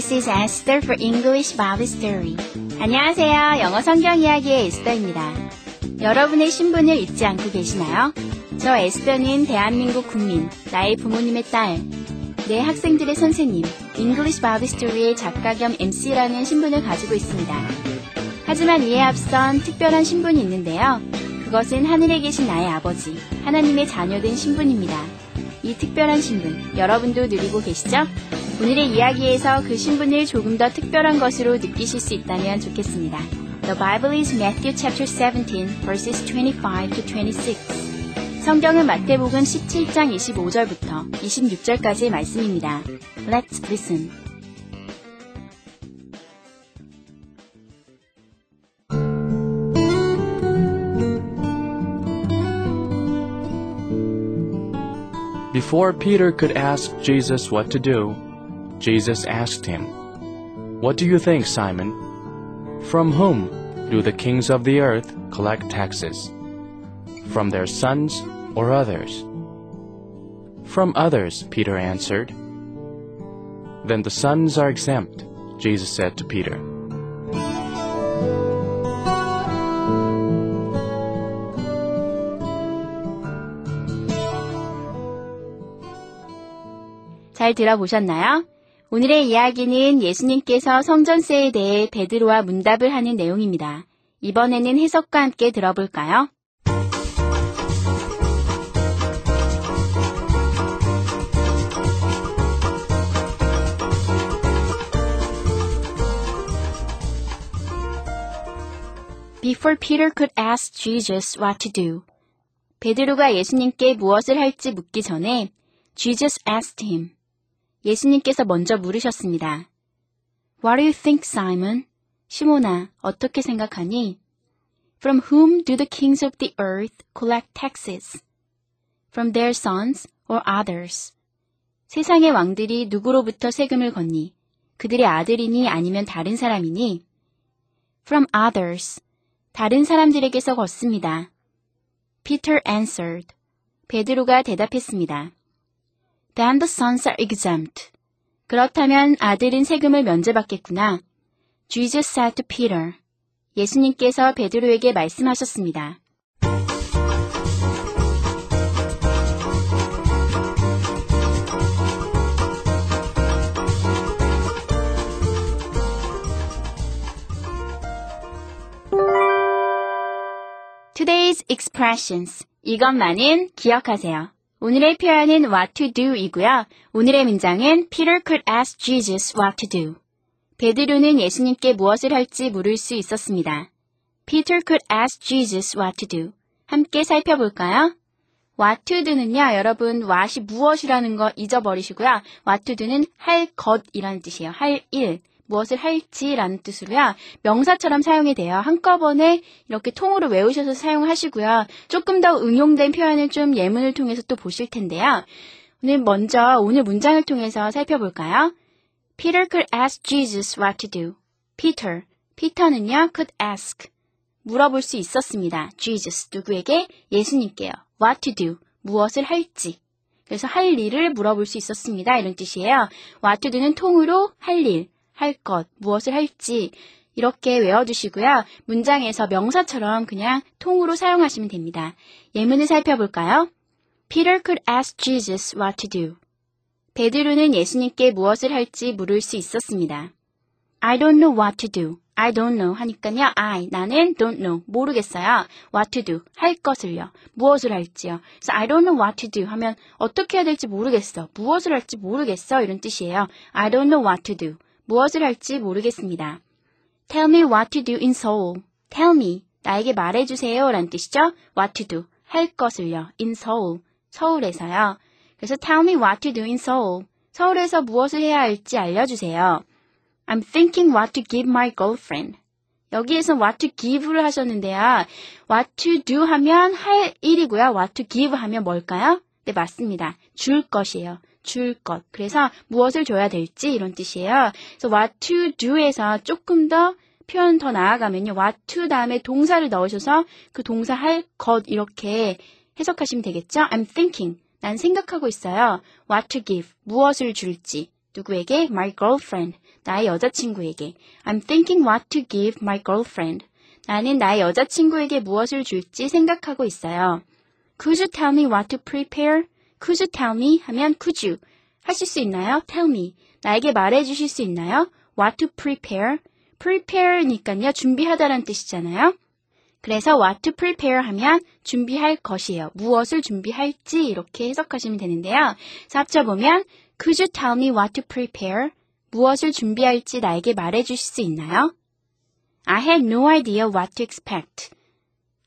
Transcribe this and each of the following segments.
This is Esther for English Bible Story. 안녕하세요. 영어 성경 이야기의 에스더입니다. 여러분의 신분을 잊지 않고 계시나요? 저 에스더는 대한민국 국민, 나의 부모님의 딸, 내 학생들의 선생님, English Bible Story의 작가 겸 MC라는 신분을 가지고 있습니다. 하지만 이에 앞선 특별한 신분이 있는데요. 그것은 하늘에 계신 나의 아버지, 하나님의 자녀된 신분입니다. 이 특별한 신분, 여러분도 누리고 계시죠? 오늘의 이야기에서 그 신분을 조금 더 특별한 것으로 느끼실 수 있다면 좋겠습니다. The Bible is Matthew chapter 17, verses 25 to 26. 성경은 마태복음 17장 25절부터 26절까지의 말씀입니다. Let's listen. Before Peter could ask Jesus what to do, Jesus asked him, What do you think, Simon? From whom do the kings of the earth collect taxes? From their sons or others? From others, Peter answered. Then the sons are exempt, Jesus said to Peter. 잘 들어보셨나요? 오늘의 이야기는 예수님께서 성전세에 대해 베드로와 문답을 하는 내용입니다. 이번에는 해석과 함께 들어볼까요? Before Peter could ask Jesus what to do, 베드로가 예수님께 무엇을 할지 묻기 전에 Jesus asked him. 예수님께서 먼저 물으셨습니다. What do you think, Simon? 시모나, 어떻게 생각하니? From whom do the kings of the earth collect taxes? From their sons or others? 세상의 왕들이 누구로부터 세금을 걷니? 그들의 아들이니 아니면 다른 사람이니? From others. 다른 사람들에게서 걷습니다. Peter answered. 베드로가 대답했습니다. Then the sons are exempt. 그렇다면 아들은 세금을 면제받겠구나. Jesus said to Peter. 예수님께서 베드로에게 말씀하셨습니다. Today's expressions. 이것만은 기억하세요. 오늘의 표현은 what to do 이고요. 오늘의 문장은 Peter could ask Jesus what to do. 베드로는 예수님께 무엇을 할지 물을 수 있었습니다. Peter could ask Jesus what to do. 함께 살펴볼까요? what to do는요, 여러분, what이 무엇이라는 거 잊어버리시고요. what to do는 할 것이라는 뜻이에요. 할 일. 무엇을 할지라는 뜻으로요. 명사처럼 사용이 돼요. 한꺼번에 이렇게 통으로 외우셔서 사용하시고요. 조금 더 응용된 표현을 좀 예문을 통해서 또 보실 텐데요. 오늘 먼저 오늘 문장을 통해서 살펴볼까요? Peter could ask Jesus what to do. Peter, 피터는요, could ask. 물어볼 수 있었습니다. Jesus, 누구에게? 예수님께요. What to do. 무엇을 할지. 그래서 할 일을 물어볼 수 있었습니다. 이런 뜻이에요. What to do는 통으로 할 일. 할 것, 무엇을 할지 이렇게 외워두시고요. 문장에서 명사처럼 그냥 통으로 사용하시면 됩니다. 예문을 살펴볼까요? Peter could ask Jesus what to do. 베드로는 예수님께 무엇을 할지 물을 수 있었습니다. I don't know what to do. I don't know 하니까요. I, 나는 don't know, 모르겠어요. What to do, 할 것을요. 무엇을 할지요. 그래서 I don't know what to do 하면 어떻게 해야 될지 모르겠어. 무엇을 할지 모르겠어. 이런 뜻이에요. I don't know what to do. 무엇을 할지 모르겠습니다. Tell me what to do in Seoul. Tell me, 나에게 말해주세요. 라는 뜻이죠. What to do, 할 것을요. In Seoul, 서울에서요. 그래서 tell me what to do in Seoul. 서울에서 무엇을 해야 할지 알려주세요. I'm thinking what to give my girlfriend. 여기에서 what to give를 하셨는데요. what to do 하면 할 일이고요. what to give 하면 뭘까요? 네, 맞습니다. 줄 것이에요. 줄 것. 그래서 무엇을 줘야 될지 이런 뜻이에요. 그래서 what to do에서 조금 더 표현 더 나아가면요. what to 다음에 동사를 넣으셔서 그 동사 할 것 이렇게 해석하시면 되겠죠? I'm thinking. 난 생각하고 있어요. what to give. 무엇을 줄지. 누구에게? my girlfriend. 나의 여자친구에게. I'm thinking what to give my girlfriend. 나는 나의 여자친구에게 무엇을 줄지 생각하고 있어요. Could you tell me what to prepare? Could you tell me 하면 could you 하실 수 있나요? Tell me 나에게 말해 주실 수 있나요? What to prepare? prepare니까요 준비하다라는 뜻이잖아요. 그래서 what to prepare 하면 준비할 것이에요. 무엇을 준비할지 이렇게 해석하시면 되는데요. 자, 합쳐보면 Could you tell me what to prepare? 무엇을 준비할지 나에게 말해 주실 수 있나요? I had no idea what to expect.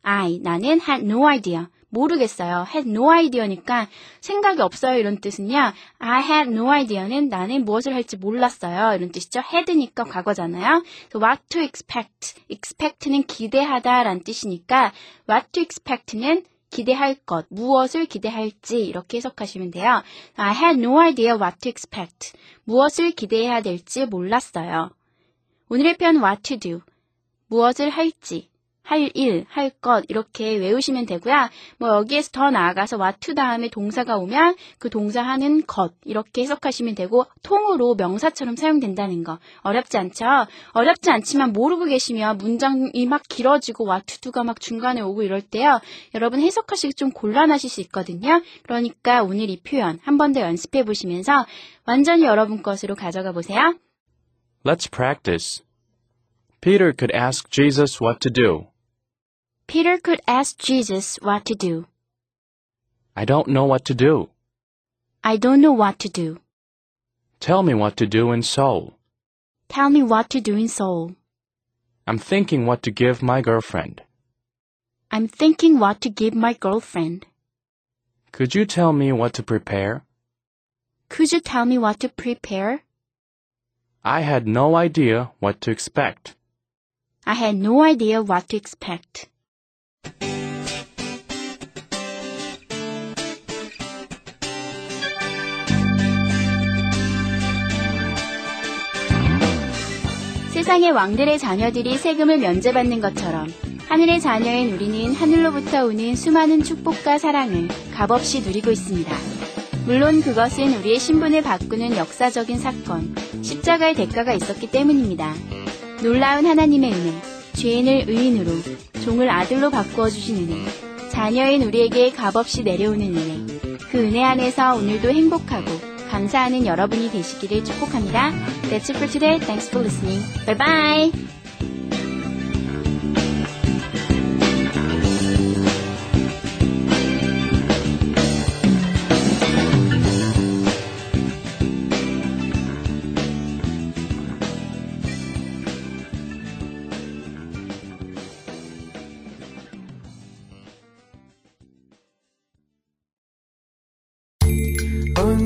I, 나는 had no idea. 모르겠어요. had no idea니까 생각이 없어요. 이런 뜻은요. I had no idea는 나는 무엇을 할지 몰랐어요. 이런 뜻이죠. had니까 과거잖아요. So what to expect. expect는 기대하다 라는 뜻이니까 what to expect는 기대할 것, 무엇을 기대할지 이렇게 해석하시면 돼요. I had no idea what to expect. 무엇을 기대해야 될지 몰랐어요. 오늘의 표현 what to do. 무엇을 할지, 할 일, 할 것 이렇게 외우시면 되고요. 뭐 여기에서 더 나아가서 to 다음에 동사가 오면 그 동사 하는 것 이렇게 해석하시면 되고 통으로 명사처럼 사용된다는 거 어렵지 않죠? 어렵지 않지만 모르고 계시면 문장이 막 길어지고 do가 막 중간에 오고 이럴 때요. 여러분 해석하시기 좀 곤란하실 수 있거든요. 그러니까 오늘 이 표현 한 번 더 연습해 보시면서 완전히 여러분 것으로 가져가 보세요. Let's practice. Peter could ask Jesus what to do. Peter could ask Jesus what to do. I don't know what to do. I don't know what to do. Tell me what to do in Seoul. Tell me what to do in Seoul. I'm thinking what to give my girlfriend. I'm thinking what to give my girlfriend. Could you tell me what to prepare? Could you tell me what to prepare? I had no idea what to expect. I had no idea what to expect. 세상의 왕들의 자녀들이 세금을 면제받는 것처럼 하늘의 자녀인 우리는 하늘로부터 오는 수많은 축복과 사랑을 값없이 누리고 있습니다. 물론 그것은 우리의 신분을 바꾸는 역사적인 사건, 십자가의 대가가 있었기 때문입니다. 놀라운 하나님의 은혜, 죄인을 의인으로, 종을 아들로 바꾸어 주신 은혜, 자녀인 우리에게 값없이 내려오는 은혜, 그 은혜 안에서 오늘도 행복하고 감사하는 여러분이 되시기를 축복합니다. That's it for today. Thanks for listening. Bye bye.